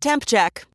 Temp check.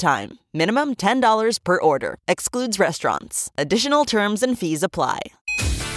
time. Minimum $10 per order. Excludes restaurants. Additional terms and fees apply.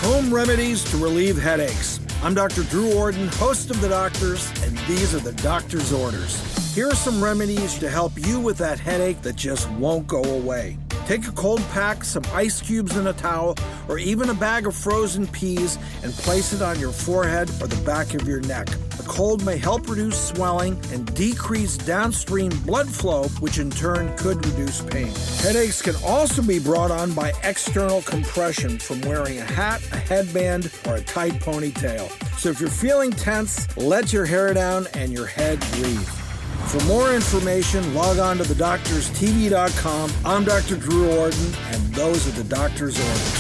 Home remedies to relieve headaches. I'm Dr. Drew Ordon, host of The Doctors, and these are the doctor's orders. Here are some remedies to help you with that headache that just won't go away. Take a cold pack, some ice cubes in a towel, or even a bag of frozen peas and place it on your forehead or the back of your neck. A cold may help reduce swelling and decrease downstream blood flow, which in turn could reduce pain. Headaches can also be brought on by external compression from wearing a hat, a headband, or a tight ponytail. So if you're feeling tense, let your hair down and your head breathe. For more information, log on to thedoctorstv.com. I'm Dr. Drew Ordon, and those are the doctor's orders.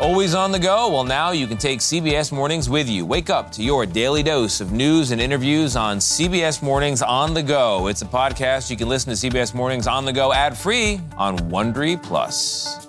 Always on the go? Well, now you can take CBS Mornings with you. Wake up to your daily dose of news and interviews on CBS Mornings on the go. It's a podcast. You can listen to CBS Mornings on the go ad free on Wondery Plus.